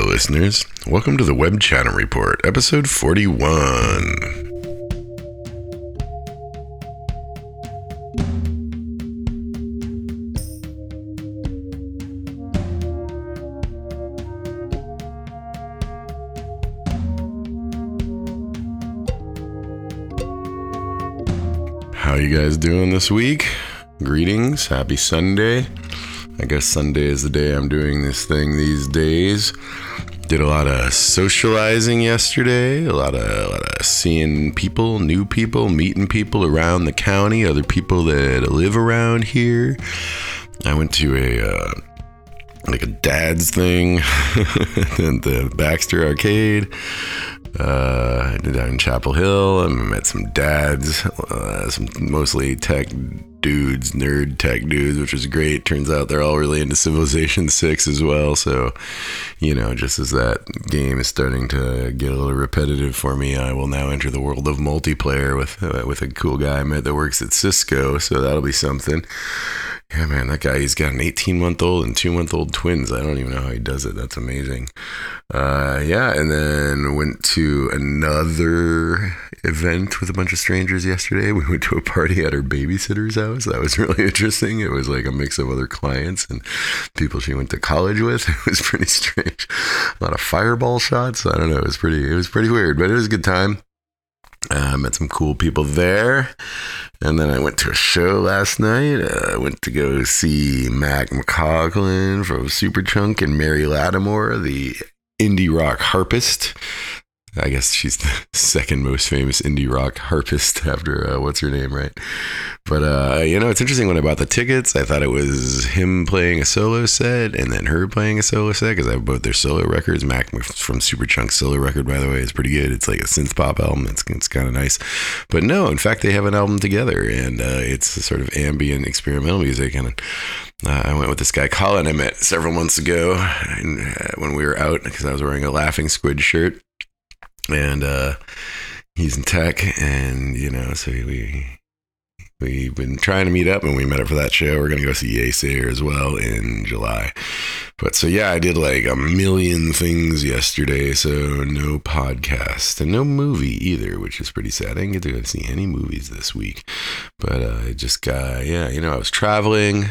Hello, listeners. Welcome to the Webb Chatham Report, episode 41. How you guys doing this week? Greetings. Happy Sunday. I guess Sunday is the day I'm doing this thing these days. Did a lot of socializing yesterday, a lot of, a lot of seeing people, new people, meeting people around the county, other people that live around here. I went to a uh, like a dad's thing at the Baxter Arcade. Uh, I did that in Chapel Hill. I met some dads, uh, some mostly tech dudes, nerd tech dudes, which was great. Turns out they're all really into Civilization 6 as well. So, you know, just as that game is starting to get a little repetitive for me, I will now enter the world of multiplayer with uh, with a cool guy I met that works at Cisco. So that'll be something. Yeah, man, that guy, he's got an 18 month old and two month old twins. I don't even know how he does it. That's amazing. Uh, yeah, and then went to another event with a bunch of strangers yesterday. We went to a party at her babysitter's house. That was really interesting. It was like a mix of other clients and people she went to college with. It was pretty strange. A lot of fireball shots. I don't know. It was pretty, it was pretty weird, but it was a good time. Uh, met some cool people there. And then I went to a show last night. Uh, I went to go see Mac McCaughan from Superchunk and Mary Lattimore, the indie rock harpist. I guess she's the second most famous indie rock harpist after uh, what's her name, right? But uh, you know, it's interesting when I bought the tickets. I thought it was him playing a solo set and then her playing a solo set because I have both their solo records. Mac from Superchunk solo record, by the way, is pretty good. It's like a synth pop album. It's it's kind of nice. But no, in fact, they have an album together, and uh, it's a sort of ambient experimental music. And uh, I went with this guy Colin I met several months ago and, uh, when we were out because I was wearing a Laughing Squid shirt and uh, he's in tech, and you know, so we we've been trying to meet up, and we met up for that show. We're gonna go see Yeasayer as well in July. But so yeah, I did like a million things yesterday, so no podcast and no movie either, which is pretty sad. I didn't get to go see any movies this week, but uh, I just got yeah, you know, I was traveling.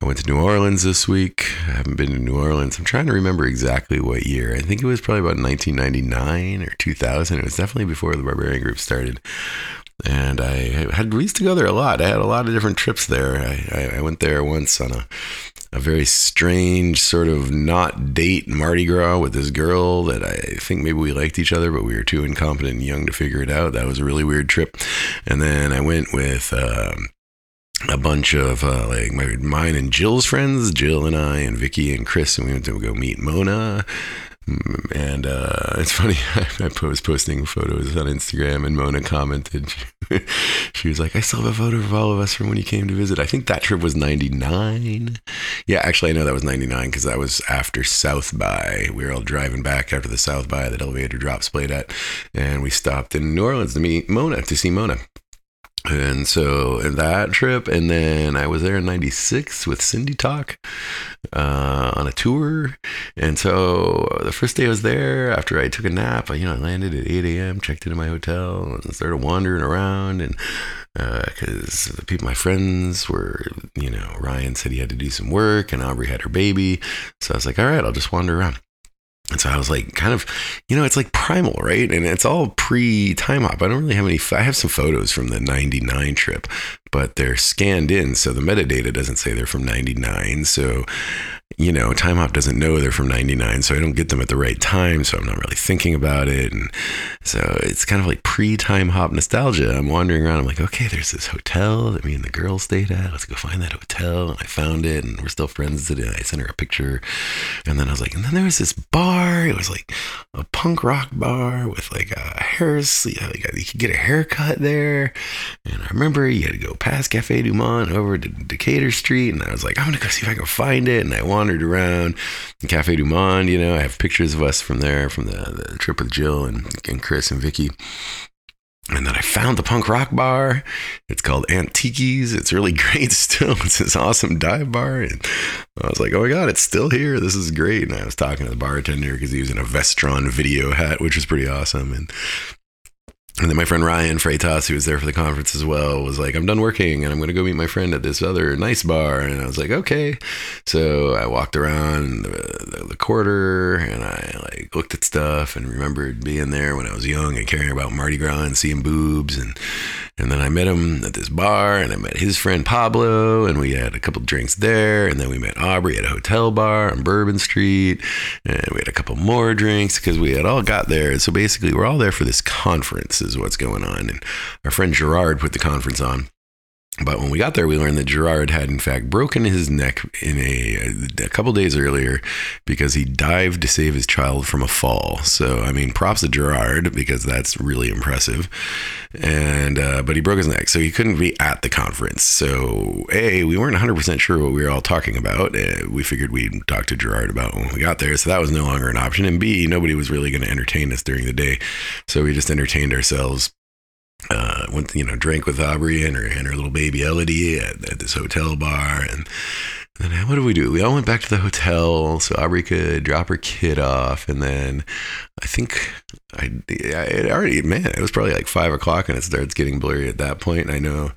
I went to New Orleans this week. I haven't been to New Orleans. I'm trying to remember exactly what year. I think it was probably about 1999 or 2000. It was definitely before the Barbarian Group started. And I had we used to go there a lot. I had a lot of different trips there. I, I went there once on a a very strange sort of not date Mardi Gras with this girl that I think maybe we liked each other, but we were too incompetent and young to figure it out. That was a really weird trip. And then I went with. Um, a bunch of uh, like my mine and Jill's friends, Jill and I and Vicky and Chris, and we went to go meet Mona. And uh, it's funny, I was posting photos on Instagram, and Mona commented. she was like, "I still have a photo of all of us from when you came to visit." I think that trip was '99. Yeah, actually, I know that was '99 because that was after South by. We were all driving back after the South by that Elevator Drops played at, and we stopped in New Orleans to meet Mona to see Mona and so in that trip and then i was there in 96 with cindy talk uh, on a tour. And so the first day i was there after i took a nap I, you know i landed at 8 a.m checked into my hotel and started wandering around. And because uh, the people my friends were you know ryan said he had to do some work and aubrey had her baby. So i was like all right i'll just wander around and so I was like, kind of, you know, it's like primal, right? And it's all pre Timehop. I don't really have any, I have some photos from the 99 trip, but they're scanned in. So the metadata doesn't say they're from 99. So you know, Timehop doesn't know they're from 99, so I don't get them at the right time, so I'm not really thinking about it. And so it's kind of like pre Timehop nostalgia. I'm wandering around, I'm like, okay, there's this hotel that me and the girl stayed at. Let's go find that hotel. And I found it, and we're still friends today. I sent her a picture. And then I was like, and then there was this bar. It was like a punk rock bar with like a hair, like you could get a haircut there. And I remember you had to go past Cafe Du Monde over to Decatur Street. And I was like, I'm going to go see if I can find it. And I wandered around the Cafe Du Monde. You know, I have pictures of us from there, from the, the trip with Jill and, and Chris and Vicky. And then I found the punk rock bar. It's called Aunt Tiki's. It's really great still. It's this awesome dive bar. And I was like, oh my God, it's still here. This is great. And I was talking to the bartender because he was in a Vestron video hat, which was pretty awesome. And and then my friend Ryan Freitas, who was there for the conference as well, was like, I'm done working and I'm going to go meet my friend at this other nice bar. And I was like, okay. So I walked around the, the, quarter and I like looked at stuff and remembered being there when I was young and caring about Mardi Gras and seeing boobs. And, and then I met him at this bar and I met his friend Pablo and we had a couple drinks there. And then we met Aubrey at a hotel bar on Bourbon Street. And we had a couple more drinks because we had all got there. So basically, we're all there for this conference is what's going on. And our friend Gerard put the conference on. But when we got there, we learned that Gerard had in fact broken his neck in a a couple days earlier because he dived to save his child from a fall. So I mean, props to Gerard because that's really impressive. And uh, but he broke his neck, so he couldn't be at the conference. So a we weren't 100 percent sure what we were all talking about. Uh, we figured we'd talk to Gerard about when we got there, so that was no longer an option. And b nobody was really going to entertain us during the day, so we just entertained ourselves uh, went you know drank with Aubrey and her and her little baby Elodie at, at this hotel bar and then what did we do? We all went back to the hotel so Aubrey could drop her kid off, and then I think I, I already man, it was probably like five o'clock, and it starts getting blurry at that point. And I know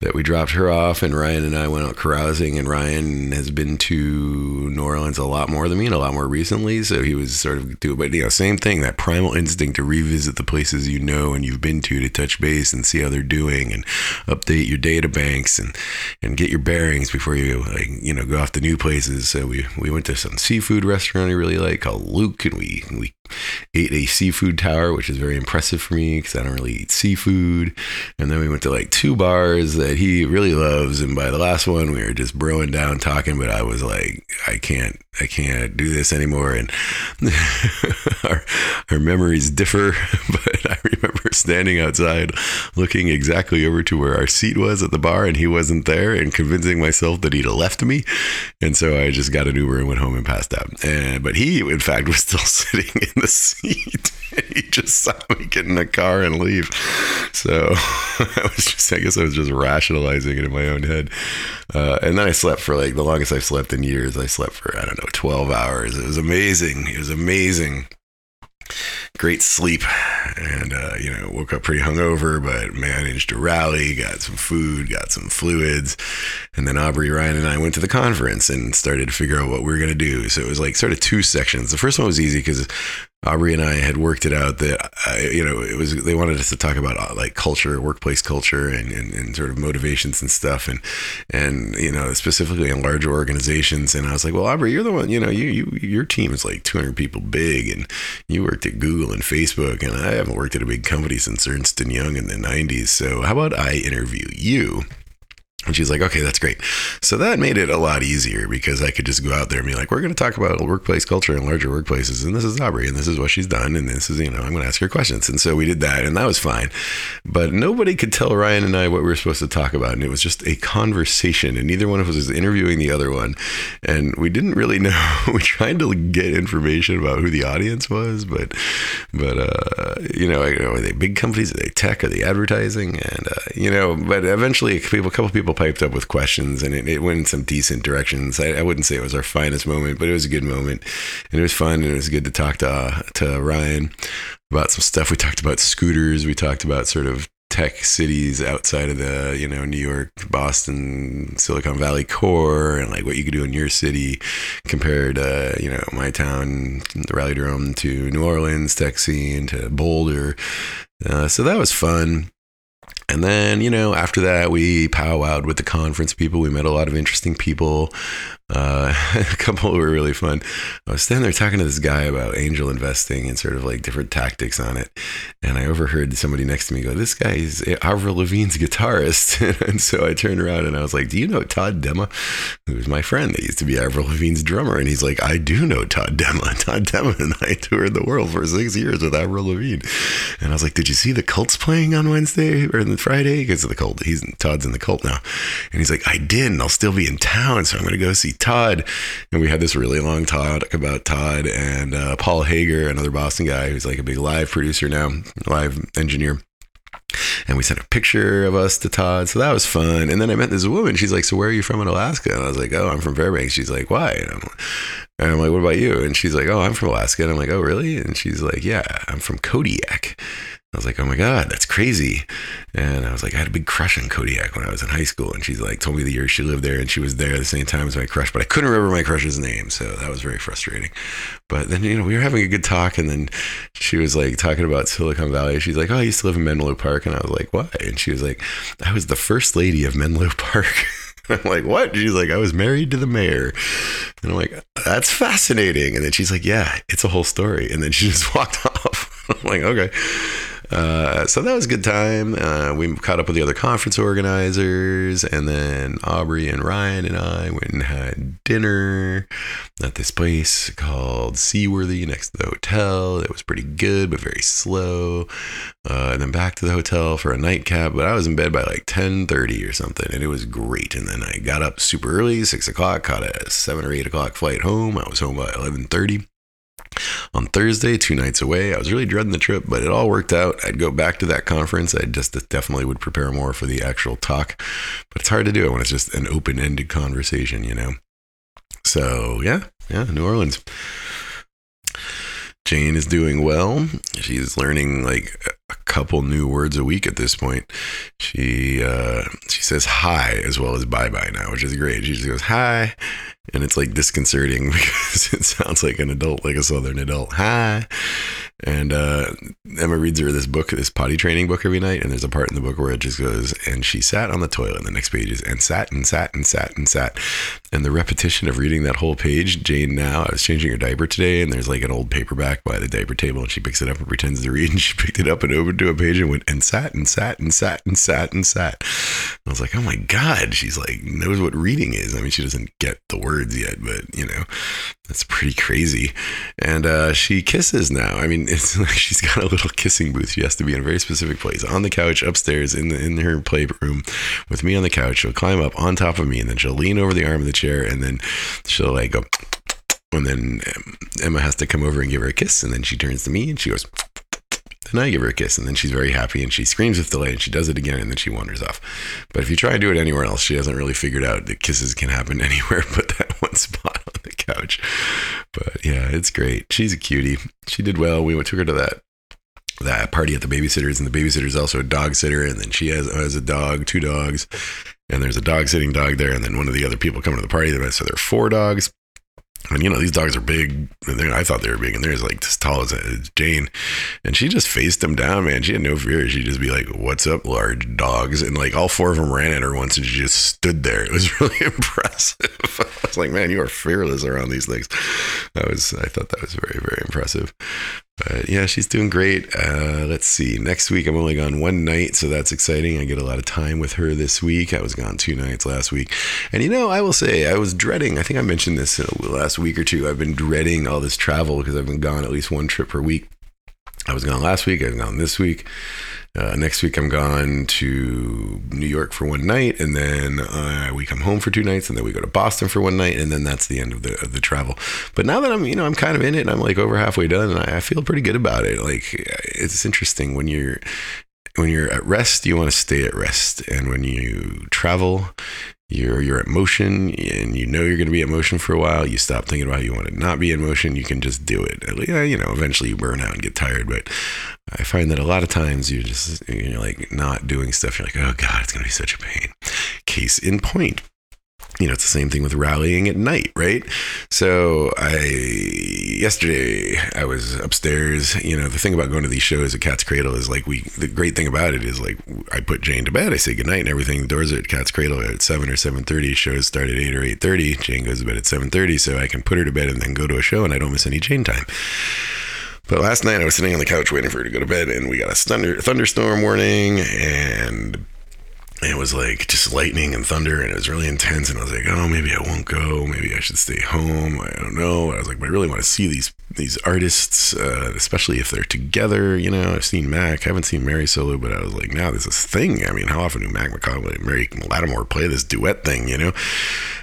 that we dropped her off, and Ryan and I went out carousing, and Ryan has been to New Orleans a lot more than me, and a lot more recently, so he was sort of doing, but you know, same thing, that primal instinct to revisit the places you know and you've been to to touch base and see how they're doing, and update your data banks and and get your bearings before you like you know know, go off to new places. So we, we went to some seafood restaurant I really like called Luke, and we we ate a seafood tower, which is very impressive for me because I don't really eat seafood. And then we went to like two bars that he really loves, and by the last one, we were just broing down talking. But I was like, I can't, I can't do this anymore. And our our memories differ, but I remember standing outside, looking exactly over to where our seat was at the bar, and he wasn't there, and convincing myself that he'd left me. And so I just got an Uber and went home and passed out. And but he, in fact, was still sitting in the seat. he just saw me get in the car and leave. So I was just, I guess I was just rationalizing it in my own head. Uh, and then I slept for like the longest I've slept in years. I slept for, I don't know, 12 hours. It was amazing. It was amazing great sleep and uh, you know woke up pretty hungover but managed to rally got some food got some fluids and then aubrey ryan and i went to the conference and started to figure out what we were going to do. So it was like sort of two sections. The first one was easy because Aubrey and I had worked it out that uh, you know it was they wanted us to talk about uh, like culture, workplace culture, and, and, and, sort of motivations and stuff, and and you know specifically in larger organizations. And I was like, well, Aubrey, you're the one. You know, you you your team is like 200 people big, and you worked at Google and Facebook, and I haven't worked at a big company since Ernst and Young in the 90s. So how about I interview you? And she's like, okay, that's great. So that made it a lot easier because I could just go out there and be like, we're going to talk about workplace culture in larger workplaces. And this is Aubrey and this is what she's done. And this is, you know, I'm going to ask her questions. And so we did that and that was fine. But nobody could tell Ryan and I what we were supposed to talk about. And it was just a conversation. And neither one of us was interviewing the other one. And we didn't really know. we tried to get information about who the audience was. But, but, uh, you know, are they big companies? Are they tech? Are they advertising? And, uh, you know, but eventually people, a couple people people piped up with questions and it, it went in some decent directions. I, I, wouldn't say it was our finest moment, but it was a good moment and it was fun and it was good to talk to, uh, to Ryan about some stuff. We talked about scooters. We talked about sort of tech cities outside of the you know New York, Boston, Silicon Valley core, and like what you could do in your city compared to you know my town, the Raleigh-Durham, to New Orleans tech scene to Boulder. Uh, so that was fun. And then, you know, after that, we powwowed with the conference people. We met a lot of interesting people. Uh, a couple were really fun. I was standing there talking to this guy about angel investing and sort of like different tactics on it. And I overheard somebody next to me go, This guy is Avril Lavigne's guitarist. and so I turned around and I was like, Do you know Todd Dema? Who was my friend that used to be Avril Lavigne's drummer. And he's like, I do know Todd Dema. Todd Dema and I toured the world for six years with Avril Lavigne. And I was like, Did you see the cults playing on Wednesday or Friday? Because of the cult. He's Todd's in the cult now. And he's like, I didn't. I'll still be in town. So I'm to go see Todd. And we had this really long talk about Todd and uh, Paul Hager, another Boston guy who's like a big live producer now, live engineer and we sent a picture of us to Todd. So that was fun. And then I met this woman. She's like, "So where are you from in Alaska?" And I was like, "Oh, I'm from Fairbanks." She's like, "Why?" And I'm, and I'm like, "What about you?" And she's like, "Oh, I'm from Alaska." And I'm like, "Oh, really?" And she's like, "Yeah, I'm from Kodiak." I was like, oh my God, that's crazy. And I was like, I had a big crush on Kodiak when I was in high school. And she's like, told me the year she lived there and she was there at the same time as my crush, but I couldn't remember my crush's name. So that was very frustrating. But then, you know, we were having a good talk. And then she was like talking about Silicon Valley. She's like, oh, I used to live in Menlo Park. And I was like, why? And she was like, I was the first lady of Menlo Park. I'm like, what? She's like, I was married to the mayor. And I'm like, that's fascinating. And then she's like, yeah, it's a whole story. And then she just walked off. I'm like, okay. Uh, so that was a good time. Uh, we caught up with the other conference organizers, and then Aubrey and Ryan and I went and had dinner at this place called Seaworthy next to the hotel. It was pretty good, but very slow. Uh, and then back to the hotel for a nightcap. But I was in bed by like ten thirty or something, and it was great. And then I got up super early, six o'clock, caught a seven or eight o'clock flight home. I was home by eleven thirty on Thursday, two nights away. I was really dreading the trip, but it all worked out. I'd go back to that conference. I just definitely would prepare more for the actual talk, but it's hard to do it when it's just an open ended conversation, you know? So, yeah, yeah, New Orleans. Jane is doing well. She's learning like a couple new words a week at this point. She uh, she says hi as well as bye bye now, which is great. She just goes hi, and it's like disconcerting because it sounds like an adult, like a southern adult. Hi, and uh, Emma reads her this book, this potty training book every night, and there's a part in the book where it just goes, and she sat on the toilet. And the next page is, and sat and sat and sat and sat, and the repetition of reading that whole page. Jane now, I was changing her diaper today, and there's like an old paperback by the diaper table, and she picks it up and pretends to read, and she picked it up and opened to a page and went and sat and sat and sat and sat and sat. I was like, oh my god, she's like knows what reading is. I mean, she doesn't get the words yet, but you know, that's pretty crazy. And uh, she kisses now. I mean, it's like she's got a little kissing booth. She has to be in a very specific place on the couch upstairs in the in her playroom with me on the couch. She'll climb up on top of me, and then she'll lean over the arm of the chair, and then she'll like go. And then Emma has to come over and give her a kiss, and then she turns to me and she goes, and I give her a kiss, and then she's very happy and she screams with delight and she does it again and then she wanders off. But if you try and do it anywhere else, she hasn't really figured out that kisses can happen anywhere but that one spot on the couch. But yeah, it's great. She's a cutie. She did well. We took her to that that party at the babysitters, and the babysitter's also a dog sitter, and then she has has a dog, two dogs, and there's a dog sitting dog there, and then one of the other people coming to the party. So there are four dogs. And you know, these dogs are big. I thought they were big, and they're like as tall as Jane. And she just faced them down, man. She had no fear. She'd just be like, What's up, large dogs? And like all four of them ran at her once, and she just stood there. It was really impressive. I was like, Man, you are fearless around these things. That was, I thought that was very, very impressive. But yeah, she's doing great. Uh, let's see. Next week, I'm only gone one night, so that's exciting. I get a lot of time with her this week. I was gone two nights last week. And you know, I will say, I was dreading, I think I mentioned this in the last week or two. I've been dreading all this travel because I've been gone at least one trip per week. I was gone last week, I've gone this week. Uh, next week, I'm gone to New York for one night, and then uh, we come home for two nights, and then we go to Boston for one night, and then that's the end of the of the travel. But now that I'm, you know, I'm kind of in it, and I'm like over halfway done, and I, I feel pretty good about it. Like it's interesting when you're when you're at rest, you want to stay at rest, and when you travel, you're you're at motion and you know you're going to be at motion for a while. You stop thinking about you want to not be in motion. You can just do it. You know eventually you burn out and get tired but i find that a lot of times you're just you're like not doing stuff. You're like oh god it's going to be such a pain. Case in point you know, it's the same thing with rallying at night, right? So I yesterday I was upstairs. You know, the thing about going to these shows at Cat's Cradle is like we. The great thing about it is like I put Jane to bed. I say goodnight and everything. The doors are at Cat's Cradle at seven or seven thirty. Shows start at eight or eight thirty. Jane goes to bed at seven thirty, so I can put her to bed and then go to a show, and I don't miss any Jane time. But last night I was sitting on the couch waiting for her to go to bed, and we got a thunder, thunderstorm warning, and it was like just lightning and thunder and it was really intense and i was like oh maybe i won't go. Maybe i should stay home. I don't know. I was like but i really want to see these these artists uh, especially if they're together you know? I've seen mac. I haven't seen mary solo but i was like now there's this thing. I mean how often do mac McCaughan and mary lattimore play this duet thing you know?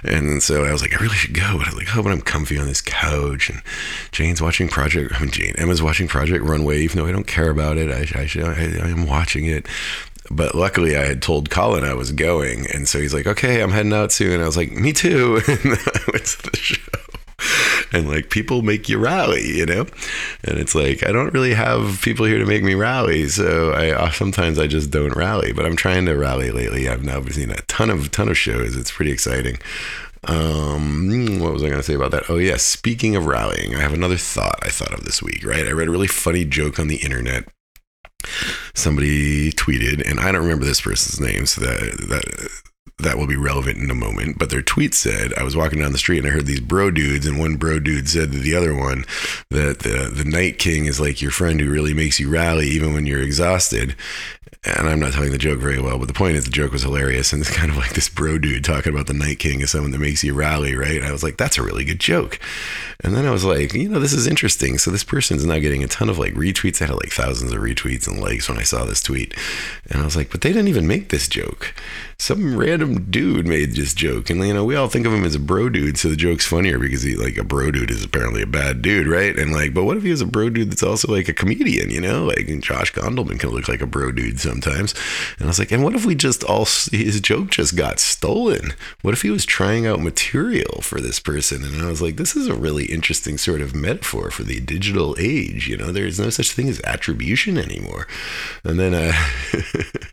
And so i was like i really should go but i was like oh but i'm comfy on this couch and jane's watching project i mean jane emma's watching project runway even though i don't care about it. I, I, I, I am watching it But luckily, I had told Colin I was going, and so he's like, "Okay, I'm heading out soon." And I was like, "Me too." And I went to the show and like people make you rally, you know? And it's like, I don't really have people here to make me rally. So I uh, sometimes I just don't rally, but I'm trying to rally lately. I've now seen a ton of, ton of shows. It's pretty exciting. Um, what was I going to say about that? Oh, yeah. Speaking of rallying, I have another thought I thought of this week, right? I read a really funny joke on the internet somebody tweeted, and I don't remember this person's name, so that that that will be relevant in a moment. But their tweet said, I was walking down the street and I heard these bro dudes, and one bro dude said to the other one that the, the Night King is like your friend who really makes you rally even when you're exhausted and I'm not telling the joke very well, but the point is the joke was hilarious. And it's kind of like this bro dude talking about the Night King as someone that makes you rally, right? And I was like, that's a really good joke. And then I was like, you know, this is interesting. So this person's now getting a ton of like retweets. I had like thousands of retweets and likes when I saw this tweet. And I was like, but they didn't even make this joke. Some random dude made this joke. And, you know, we all think of him as a bro dude. So the joke's funnier because he, like, a bro dude is apparently a bad dude, right? And, like, but what if he was a bro dude that's also like a comedian, you know? Like, Josh Gondelman can look like a bro dude sometimes. And I was like, and what if we just all, his joke just got stolen? What if he was trying out material for this person? And I was like, this is a really interesting sort of metaphor for the digital age. You know, there's no such thing as attribution anymore. And then, uh,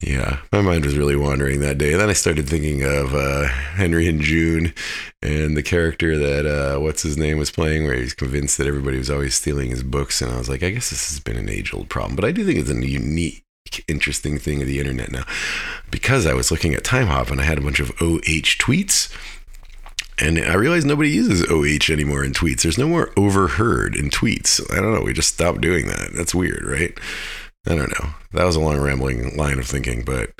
Yeah, my mind was really wandering that day. And then I started thinking of uh, Henry and June and the character that, uh, what's his name, was playing, where he's convinced that everybody was always stealing his books. And I was like, I guess this has been an age old problem. But I do think it's a unique, interesting thing of the internet now. Because I was looking at Timehop and I had a bunch of OH tweets. And I realized nobody uses OH anymore in tweets. There's no more overheard in tweets. I don't know. We just stopped doing that. That's weird, right? I don't know. That was a long rambling line of thinking, but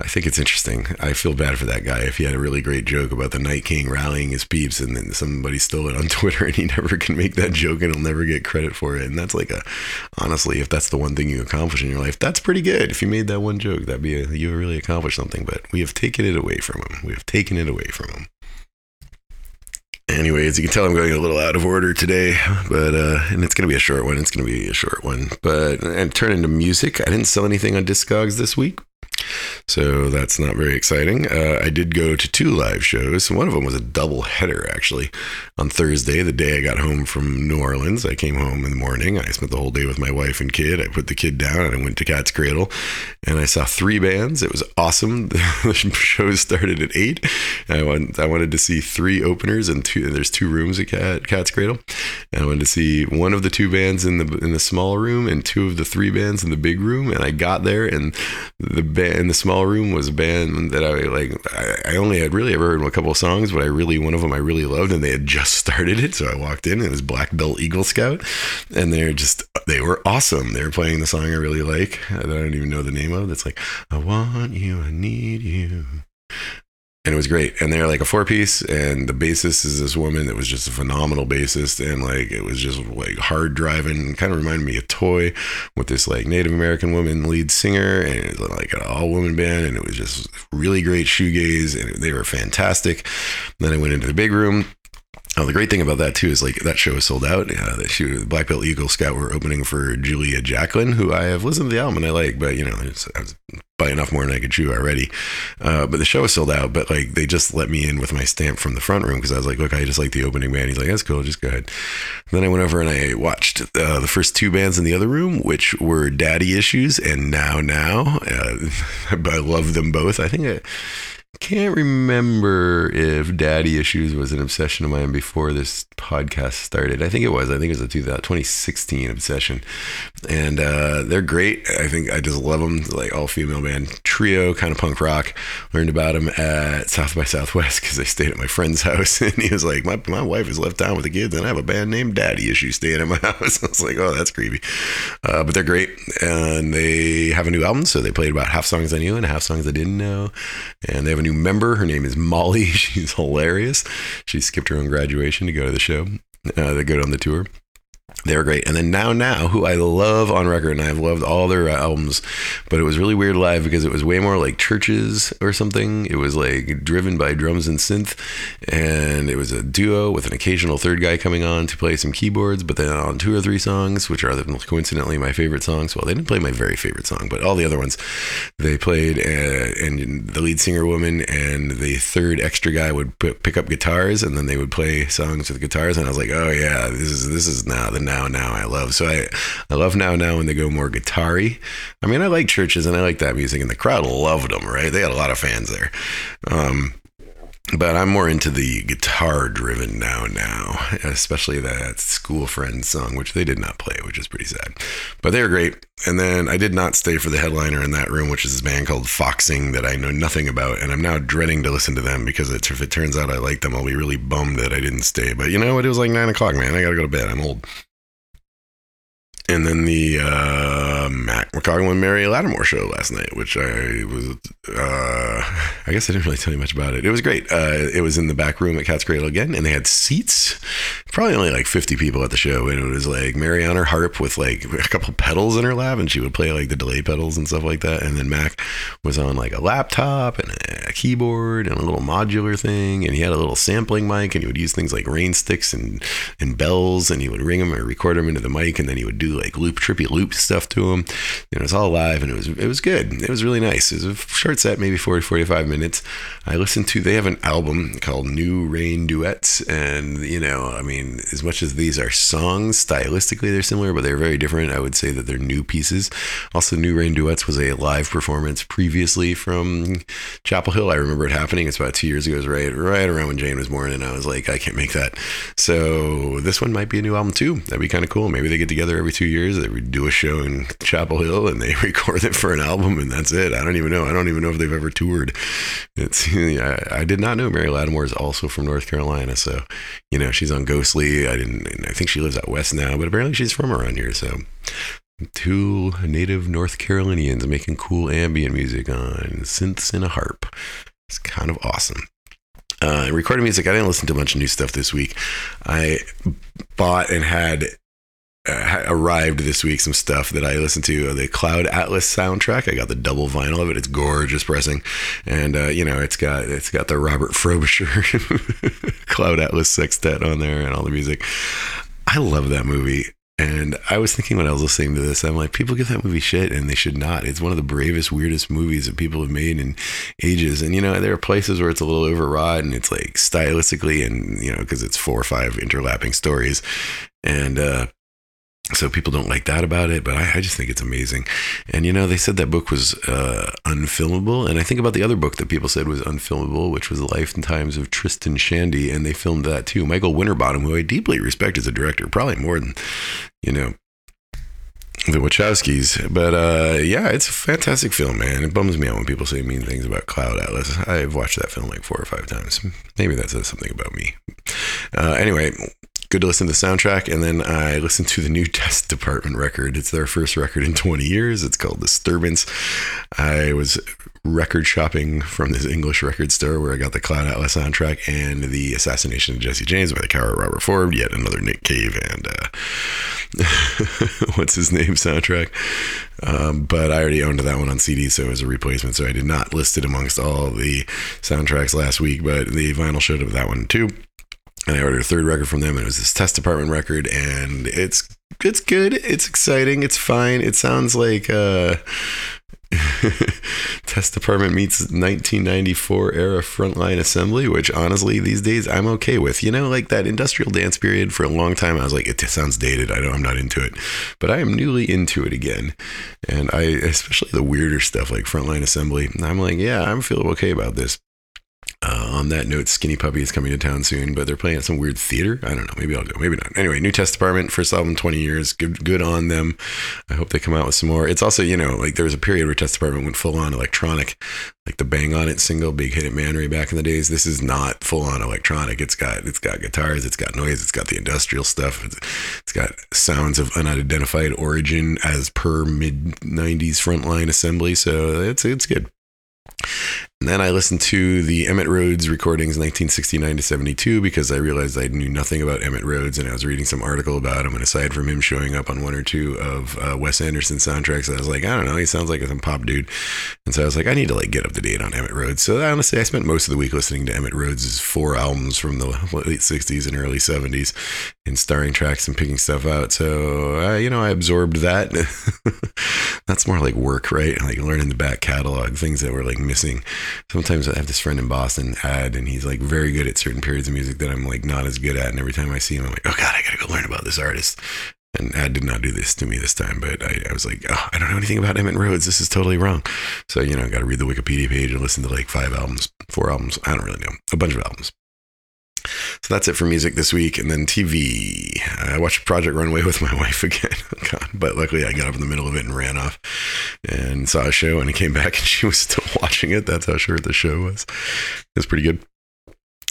I think it's interesting. I feel bad for that guy if he had a really great joke about the Night King rallying his peeps and then somebody stole it on Twitter and he never can make that joke and he'll never get credit for it. And that's like a, honestly, if that's the one thing you accomplish in your life, that's pretty good. If you made that one joke, that'd be a, you really accomplished something, but we have taken it away from him. We have taken it away from him. Anyways, you can tell I'm going a little out of order today, but uh, and it's gonna be a short one. It's gonna be a short one, but and turn into music. I didn't sell anything on Discogs this week, so that's not very exciting. Uh, I did go to two live shows. One of them was a double header, actually. On Thursday, the day I got home from New Orleans, I came home in the morning. I spent the whole day with my wife and kid. I put the kid down and I went to Cat's Cradle and I saw three bands. It was awesome. the show started at eight. I, went, I wanted to see three openers and two. There's two rooms at Cat, Cat's Cradle. And I wanted to see one of the two bands in the in the small room and two of the three bands in the big room. And I got there and the band in the small room was a band that I like. I, only had really ever heard a couple of songs, but I really one of them I really loved, and they had just started it. So I walked in, and it was Black Belt Eagle Scout, and they're just they were awesome. They were playing the song I really like that I don't even know the name of. That's like I want you, I need you and it was great. And they're like a four piece, and the bassist is this woman that was just a phenomenal bassist, and like it was just like hard driving, kind of reminded me of Toy with this like Native American woman lead singer, and it was like an all woman band, and it was just really great shoegaze, and they were fantastic. then I went into the big room, Oh, the great thing about that too is like that show is sold out. Show, Black Belt Eagle Scout were opening for Julia Jacklin, who I have listened to the album and I like, but you know, I was more than I could chew already. Uh, but the show was sold out, but like they just let me in with my stamp from the front room because I was like, look, I just like the opening band. He's like, that's cool, just go ahead. then I went over and I watched uh, the first two bands in the other room, which were Daddy Issues and Now Now. Uh, I love them both. I think can't remember if daddy issues was an obsession of mine before this podcast started. I think it was. I think it was a 2016 obsession. And uh, they're great. I think I just love them. Like all female band trio, kind of punk rock. Learned about them at South by Southwest because I stayed at my friend's house. And he was like, my, my wife is left town with the kids and I have a band named Daddy Issues staying at my house. I was like, oh, that's creepy. Uh, but they're great. And they have a new album. So they played about half songs I knew and half songs I didn't know. And they have a new member. Her name is Molly. She's hilarious. She skipped her own graduation to go to the show. Uh, they go on the tour. They were great. And then Now Now, who I love on record, and I've loved all their albums, but it was really weird live because it was way more like Chvrches or something. It was like driven by drums and synth, and it was a duo with an occasional third guy coming on to play some keyboards. But then on two or three songs, which are coincidentally my favorite songs, well, they didn't play my very favorite song, but all the other ones they played, uh, and the lead singer woman and the third extra guy would p- pick up guitars, and then they would play songs with guitars, and I was like, oh yeah, this is this is now the now now I love. So I I love now now when they go more guitar-y. I mean, I like Chvrches and I like that music, and the crowd loved them. Right, they had a lot of fans there. Um, but I'm more into the guitar driven now now, especially that school friends song, which they did not play, which is pretty sad. But they were great. And then I did not stay for the headliner in that room, which is this band called Foxing that I know nothing about, and I'm now dreading to listen to them because if it turns out I like them, I'll be really bummed that I didn't stay. But you know what? It was like nine o'clock, man. I gotta go to bed. I'm old and then the uh, Mac McCaughan and Mary Lattimore show last night, which I was, uh, I guess I didn't really tell you much about it. It was great. Uh, it was in the back room at Cat's Cradle again, and they had seats. Probably only like 50 people at the show, and it was like Mary on her harp with like a couple pedals in her lap, and she would play like the delay pedals and stuff like that. And then Mac was on like a laptop and a keyboard and a little modular thing, and he had a little sampling mic, and he would use things like rain sticks and and bells, and he would ring them or record them into the mic, and then he would do like loop trippy loop stuff to them. You know, it's all live and it was it was good. It was really nice. It was a short set, maybe 40, 45 minutes. I listened to they have an album called New Rain Duets. And, you know, I mean, as much as these are songs, stylistically they're similar, but they're very different. I would say that they're new pieces. Also, New Rain Duets was a live performance previously from Chapel Hill. I remember it happening. It's about two years ago. It was right right around when Jane was born, and I was like, I can't make that. So this one might be a new album too. That'd be kind of cool. Maybe they get together every two years. They do a show in Chapel Hill and they record it for an album, and that's it. I don't even know. I don't even know if they've ever toured. It's I, I did not know Mary Lattimore is also from North Carolina, so you know she's on I didn't. I think she lives out west now, but apparently she's from around here. So two native North Carolinians making cool ambient music on synths and a harp. It's kind of awesome. Uh, recording music, I didn't listen to a bunch of new stuff this week. I bought and had uh, arrived this week some stuff that I listened to uh, the Cloud Atlas soundtrack. I got the double vinyl of it. It's gorgeous pressing, and uh, you know it's got it's got the Robert Frobisher Cloud Atlas sextet on there and all the music. I love that movie. And I was thinking when I was listening to this, I'm like, people give that movie shit and they should not. It's one of the bravest, weirdest movies that people have made in ages. And, you know, there are places where it's a little overwrought and it's like stylistically and, you know, because it's four or five interlapping stories. And, uh, so people don't like that about it, but I, I, just think it's amazing. And you know, they said that book was uh, unfilmable, and I think about the other book that people said was unfilmable, which was Life and Times of Tristram Shandy, and they filmed that too. Michael Winterbottom, who I deeply respect as a director, probably more than you know the Wachowskis. But uh, yeah, it's a fantastic film, man. It bums me out when people say mean things about Cloud Atlas. I've watched that film like four or five times. Maybe that says something about me. Uh, anyway, good to listen to the soundtrack. And then I listened to the new Test Department record. It's their first record in 20 years. It's called Disturbance. I was record shopping from this English record store where I got the Cloud Atlas soundtrack and the Assassination of Jesse James by the Coward Robert Ford, yet another Nick Cave and uh, what's his name soundtrack. Um, but I already owned that one on CD, so it was a replacement. So I did not list it amongst all the soundtracks last week, but the vinyl showed up that one too and I ordered a third record from them, and it was this Test Department record, and it's it's good, it's exciting, it's fine. It sounds like uh, Test Department meets 1994 era frontline assembly, which honestly these days I'm okay with. You know, like that industrial dance period for a long time, I was like, it sounds dated. I don't, I'm not into it, but I am newly into it again, and I especially the weirder stuff like frontline assembly. I'm like, yeah, I'm feeling okay about this. Uh, on that note, Skinny Puppy is coming to town soon, but they're playing at some weird theater. I don't know. Maybe I'll go. Maybe not. Anyway, New Test Department, first album, 20 years. Good, good on them. I hope they come out with some more. It's also, you know, like there was a period where Test Department went full on electronic, like the Bang On It single, Big Hit It Manry back in the days. This is not full on electronic. It's got, it's got guitars, it's got noise, it's got the industrial stuff, it's, it's got sounds of unidentified origin as per mid 90s frontline assembly. So it's, it's good. And then I listened to the Emitt Rhodes recordings 1969 to 72 because I realized I knew nothing about Emitt Rhodes and I was reading some article about him. And aside from him showing up on one or two of uh, Wes Anderson soundtracks, I was like, I don't know, he sounds like some pop dude. And so I was like, I need to like get up to date on Emitt Rhodes. So honestly, I spent most of the week listening to Emitt Rhodes' four albums from the late 60s and early 70s and starring tracks and picking stuff out. So, uh, you know, I absorbed that. That's more like work, right? Like learning the back catalog, things that were like missing sometimes I have this friend in Boston, Ad, and he's like very good at certain periods of music that I'm like not as good at. And every time I see him, I'm like, oh God, I gotta go learn about this artist. And Ad did not do this to me this time, but I, I was like, oh, I don't know anything about Emitt Rhodes. This is totally wrong. So, you know, I got to read the Wikipedia page and listen to like five albums, four albums. I don't really know, a bunch of albums. So that's it for music this week. And then TV. I watched Project Runway with my wife again. Oh, God, but luckily I got up in the middle of it and ran off and saw a show and I came back and she was still watching it. That's how short the show was. It was pretty good.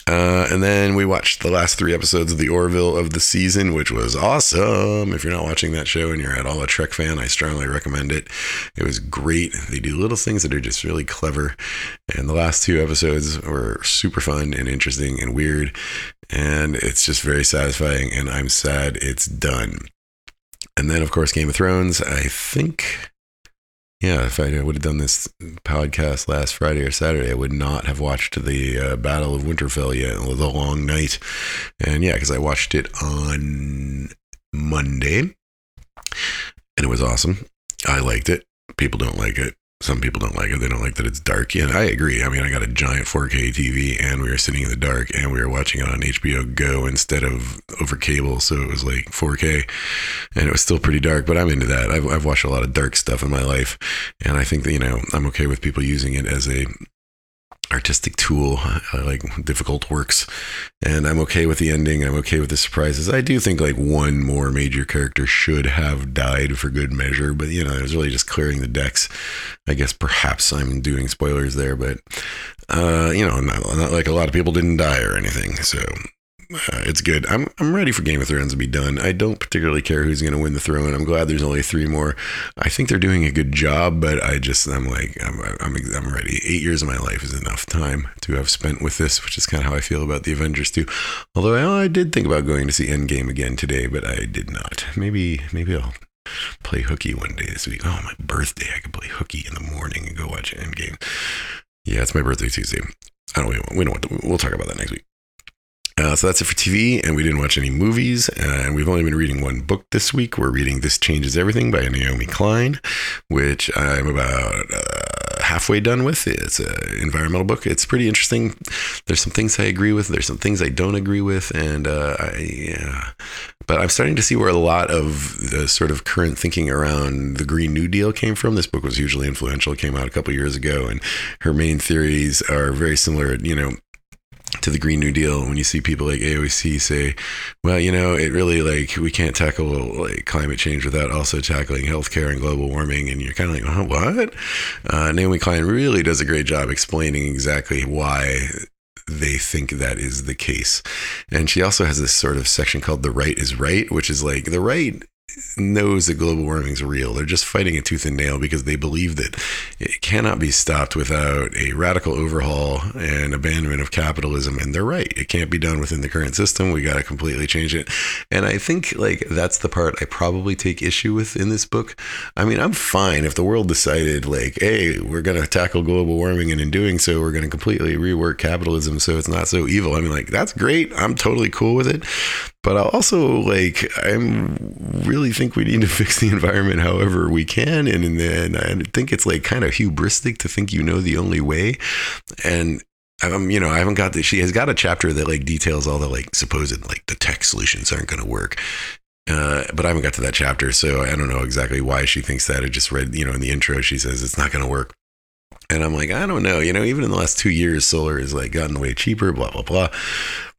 Uh, and then we watched the last three episodes of the Orville of the season, which was awesome. If you're not watching that show and you're at all a Trek fan, I strongly recommend it. It was great. They do little things that are just really clever. And the last two episodes were super fun and interesting and weird. And it's just very satisfying. And I'm sad it's done. And then, of course, Game of Thrones. I think yeah, if I would have done this podcast last Friday or Saturday, I would not have watched the uh, Battle of Winterfell yet, the long night. And yeah, because I watched it on Monday and it was awesome. I liked it. People don't like it some people don't like it. They don't like that it's dark. And I agree. I mean, I got a giant 4K TV and we were sitting in the dark and we were watching it on HBO Go instead of over cable. So it was like 4K and it was still pretty dark, but I'm into that. I've, I've watched a lot of dark stuff in my life. And I think that, you know, I'm okay with people using it as a artistic tool. I like difficult works, and I'm okay with the ending. I'm okay with the surprises. I do think like one more major character should have died for good measure, but you know, it was really just clearing the decks. I guess perhaps I'm doing spoilers there, but uh, you know, not, not like a lot of people didn't die or anything. So uh, it's good. I'm I'm ready for Game of Thrones to be done. I don't particularly care who's going to win the throne. I'm glad there's only three more. I think they're doing a good job, but I just I'm like I'm I'm I'm ready. Eight years of my life is enough time to have spent with this, which is kind of how I feel about the Avengers too. Although I, I did think about going to see Endgame again today, but I did not. Maybe maybe I'll play hooky one day this week. Oh, my birthday! I could play hooky in the morning and go watch Endgame. Yeah, it's my birthday Tuesday. I don't. We don't want to. We'll talk about that next week. Uh, so that's it for TV, and we didn't watch any movies. And we've only been reading one book this week. We're reading This Changes Everything by Naomi Klein, which I'm about uh, halfway done with. It's an environmental book. It's pretty interesting. There's some things I agree with, there's some things I don't agree with. And uh, I, yeah. But I'm starting to see where a lot of the sort of current thinking around the Green New Deal came from. This book was hugely influential. It came out a couple years ago, and her main theories are very similar. You know, to the Green New Deal when you see people like AOC say, well, you know, it really like we can't tackle like climate change without also tackling healthcare and global warming. And you're kind of like, oh, what? Uh, Naomi Klein really does a great job explaining exactly why they think that is the case. And she also has this sort of section called The Right is Right, which is like the right knows that global warming is real. They're just fighting it tooth and nail because they believe that it cannot be stopped without a radical overhaul and abandonment of capitalism. And they're right. It can't be done within the current system. We got to completely change it. And I think like that's the part I probably take issue with in this book. I mean, I'm fine if the world decided like, hey, we're going to tackle global warming and in doing so, we're going to completely rework capitalism so it's not so evil. I mean, like that's great. I'm totally cool with it. But I also like I'm really think we need to fix the environment however we can, and then I think it's like kind of hubristic to think you know the only way. And I'm, you know, I haven't got the. She has got a chapter that like details all the like supposed like the tech solutions aren't going to work. Uh, but I haven't got to that chapter, so I don't know exactly why she thinks that. I just read, you know, in the intro, she says it's not going to work. And I'm like, I don't know. You know, even in the last two years, solar has like gotten way cheaper, blah, blah, blah.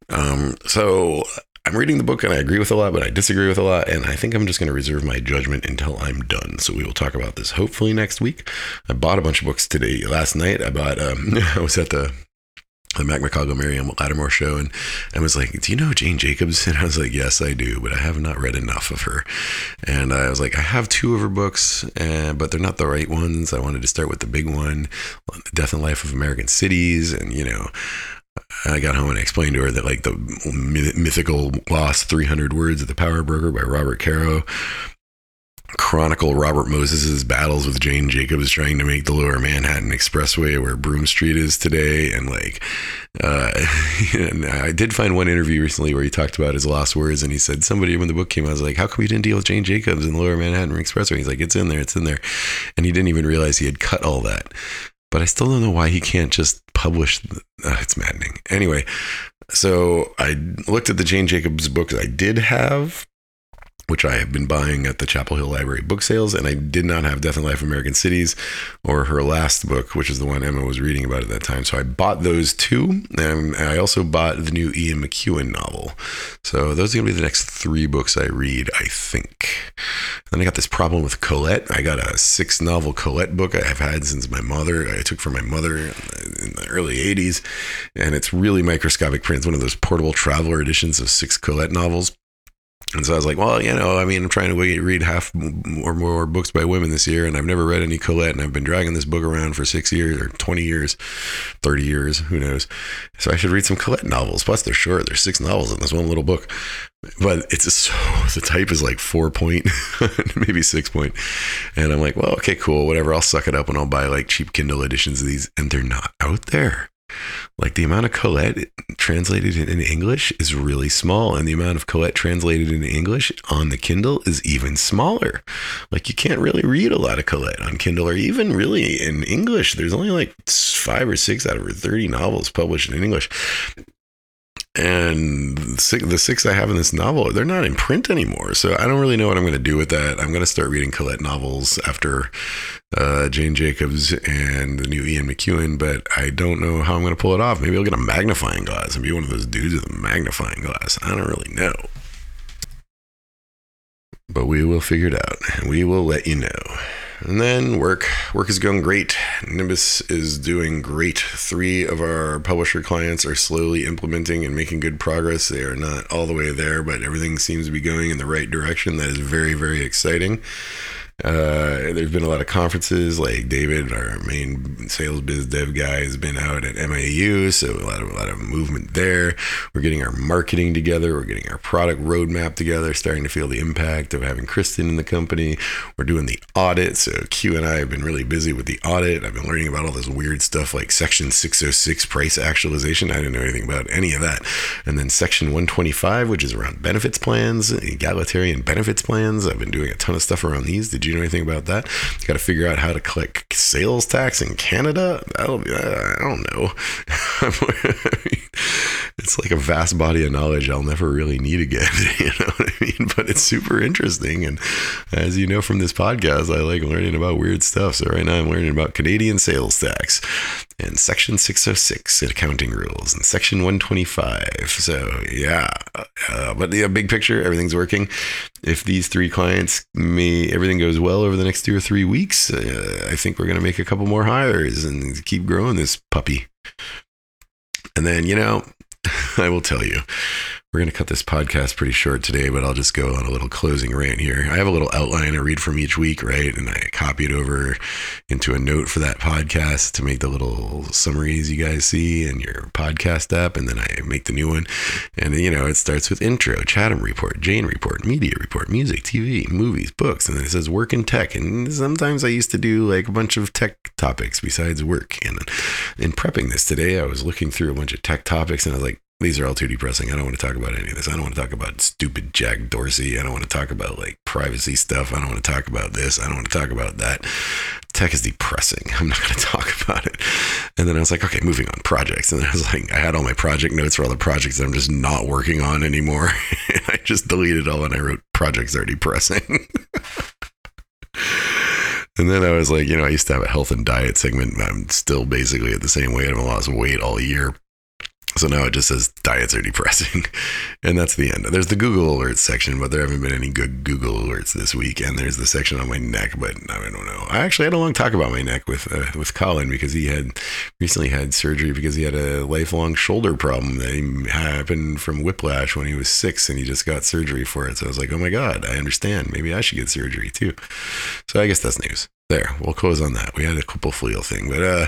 Um, so I'm reading the book and I agree with a lot, but I disagree with a lot. And I think I'm just going to reserve my judgment until I'm done. So we will talk about this hopefully next week. I bought a bunch of books today. Last night, I bought, um, I was at the the Mac McCaughan Miriam Lattimore show and I was like, Do you know Jane Jacobs? And I was like, Yes, I do, but I have not read enough of her. And I was like, I have two of her books, and, but they're not the right ones. I wanted to start with the big one, Death and Life of American Cities. And, you know, I got home and I explained to her that like the mythical lost 300 words of the power broker by Robert Caro chronicle Robert Moses's battles with Jane Jacobs trying to make the Lower Manhattan Expressway where Broome Street is today, and like, uh, and I did find one interview recently where he talked about his lost words, and he said somebody when the book came out was like, "How come you didn't deal with Jane Jacobs in the Lower Manhattan Expressway?" He's like, "It's in there, it's in there," and he didn't even realize he had cut all that. But I still don't know why he can't just publish. The, uh, it's maddening. Anyway, so I looked at the Jane Jacobs books I did have which I have been buying at the Chapel Hill Library book sales, and I did not have Death and Life American Cities or her last book, which is the one Emma was reading about at that time. So I bought those two, and I also bought the new Ian McEwan novel. So those are going to be the next three books I read, I think. Then I got this problem with Colette. I got a six novel Colette book I have had since my mother. I took from my mother in the early 80s, and it's really microscopic print. It's one of those portable traveler editions of six Colette novels and so I was like, well, you know, I mean, I'm trying to read half or more books by women this year, and I've never read any Colette, and I've been dragging this book around for six years or 20 years, 30 years, who knows. So I should read some Colette novels. Plus, they're short. There's six novels in this one little book. But it's so, the type is like four point, maybe six point. And I'm like, well, okay, cool, whatever. I'll suck it up and I'll buy like cheap Kindle editions of these. And they're not out there. Like the amount of Colette translated in English is really small, and the amount of Colette translated in English on the Kindle is even smaller. Like you can't really read a lot of Colette on Kindle, or even really in English. There's only like five or six out of her 30 novels published in English and the six I have in this novel, they're not in print anymore. So I don't really know what I'm going to do with that. I'm going to start reading Colette novels after uh, Jane Jacobs and the new Ian McEwan, but I don't know how I'm going to pull it off. Maybe I'll get a magnifying glass and be one of those dudes with a magnifying glass. I don't really know. But we will figure it out and we will let you know. And then work. Work is going great. Nimbus is doing great. Three of our publisher clients are slowly implementing and making good progress. They are not all the way there, but everything seems to be going in the right direction. That is very, very exciting. Uh, there's been a lot of conferences, like David, our main sales biz dev guy, has been out at MAU, so a lot of a lot of movement there. We're getting our marketing together, we're getting our product roadmap together, starting to feel the impact of having Kristen in the company. We're doing the audit, so Q and I have been really busy with the audit. I've been learning about all this weird stuff like Section 606 price actualization. I didn't know anything about any of that, and then Section 125, which is around benefits plans, egalitarian benefits plans. I've been doing a ton of stuff around these. Did you you know anything about that? You got to figure out how to collect sales tax in Canada. That'll be, I don't know. it's like a vast body of knowledge I'll never really need again. You know what I mean? But it's super interesting. And as you know from this podcast, I like learning about weird stuff. So right now I'm learning about Canadian sales tax and Section 606 accounting rules and Section 125. So yeah, uh, but the big picture, everything's working. If these three clients may everything goes well over the next two or three weeks, uh, I think we're going to make a couple more hires and keep growing this puppy. And then you know, I will tell you we're going to cut this podcast pretty short today, but I'll just go on a little closing rant here. I have a little outline I read from each week, right? And I copy it over into a note for that podcast to make the little summaries you guys see in your podcast app. And then I make the new one. And, you know, it starts with intro, Chatham report, Jane report, media report, music, TV, movies, books. And then it says work in tech. And sometimes I used to do like a bunch of tech topics besides work. And in prepping this today, I was looking through a bunch of tech topics and I was like, these are all too depressing. I don't want to talk about any of this. I don't want to talk about stupid Jack Dorsey. I don't want to talk about like privacy stuff. I don't want to talk about this. I don't want to talk about that. Tech is depressing. I'm not going to talk about it. And then I was like, okay, moving on. Projects. And then I was like, I had all my project notes for all the projects that I'm just not working on anymore. I just deleted all and I wrote projects are depressing. And then I was like, you know, I used to have a health and diet segment. I'm still basically at the same weight. I've lost weight all year So now it just says diets are depressing. and that's the end. There's the Google alerts section, but there haven't been any good Google alerts this week. And there's the section on my neck, but I don't know. I actually had a long talk about my neck with uh, with Colin because he had recently had surgery because he had a lifelong shoulder problem that happened from whiplash when he was six and he just got surgery for it. So I was like, oh my God, I understand. Maybe I should get surgery too. So I guess that's news. There, we'll close on that. We had a couple fleal thing, but uh,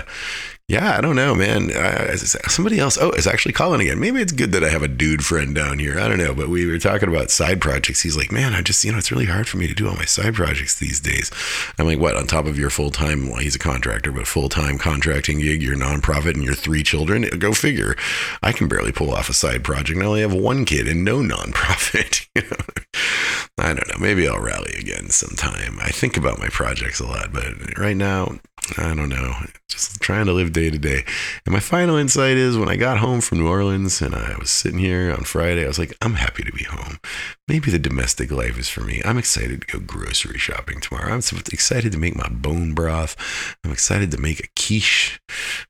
yeah, I don't know, man. Uh, somebody else. Oh, it's actually Colin again. Maybe it's good that I have a dude friend down here. I don't know, but we were talking about side projects. He's like, man, I just, you know, it's really hard for me to do all my side projects these days. I'm like, what? On top of your full time, well, he's a contractor, but full time contracting gig, your nonprofit, and your three children. Go figure. I can barely pull off a side project. I only have one kid and no nonprofit. I don't know. Maybe I'll rally again sometime. I think about my projects a lot, but right now, I don't know. Just trying to live day to day. And my final insight is when I got home from New Orleans and I was sitting here on Friday, I was like, I'm happy to be home. Maybe the domestic life is for me. I'm excited to go grocery shopping tomorrow. I'm excited to make my bone broth. I'm excited to make a quiche.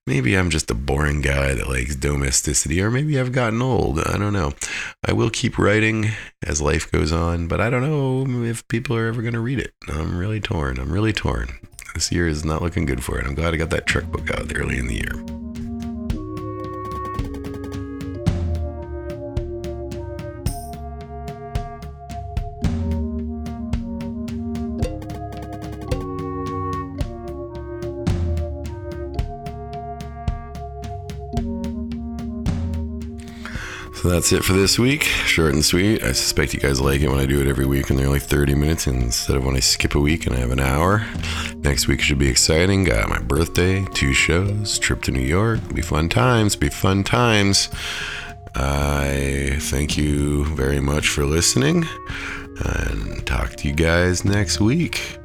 Maybe I'm just a boring guy that likes domesticity, or maybe I've gotten old. I don't know. I will keep writing as life goes on, but I don't know if people are ever going to read it. I'm really torn. I'm really torn. This year is not looking good for it. I'm glad I got that truck book out early in the year. So that's it for this week. Short and sweet. I suspect you guys like it when I do it every week and they're only 30 minutes instead of when I skip a week and I have an hour. Next week should be exciting. Got my birthday, two shows, trip to New York. Be fun times. Be fun times. I thank you very much for listening and talk to you guys next week.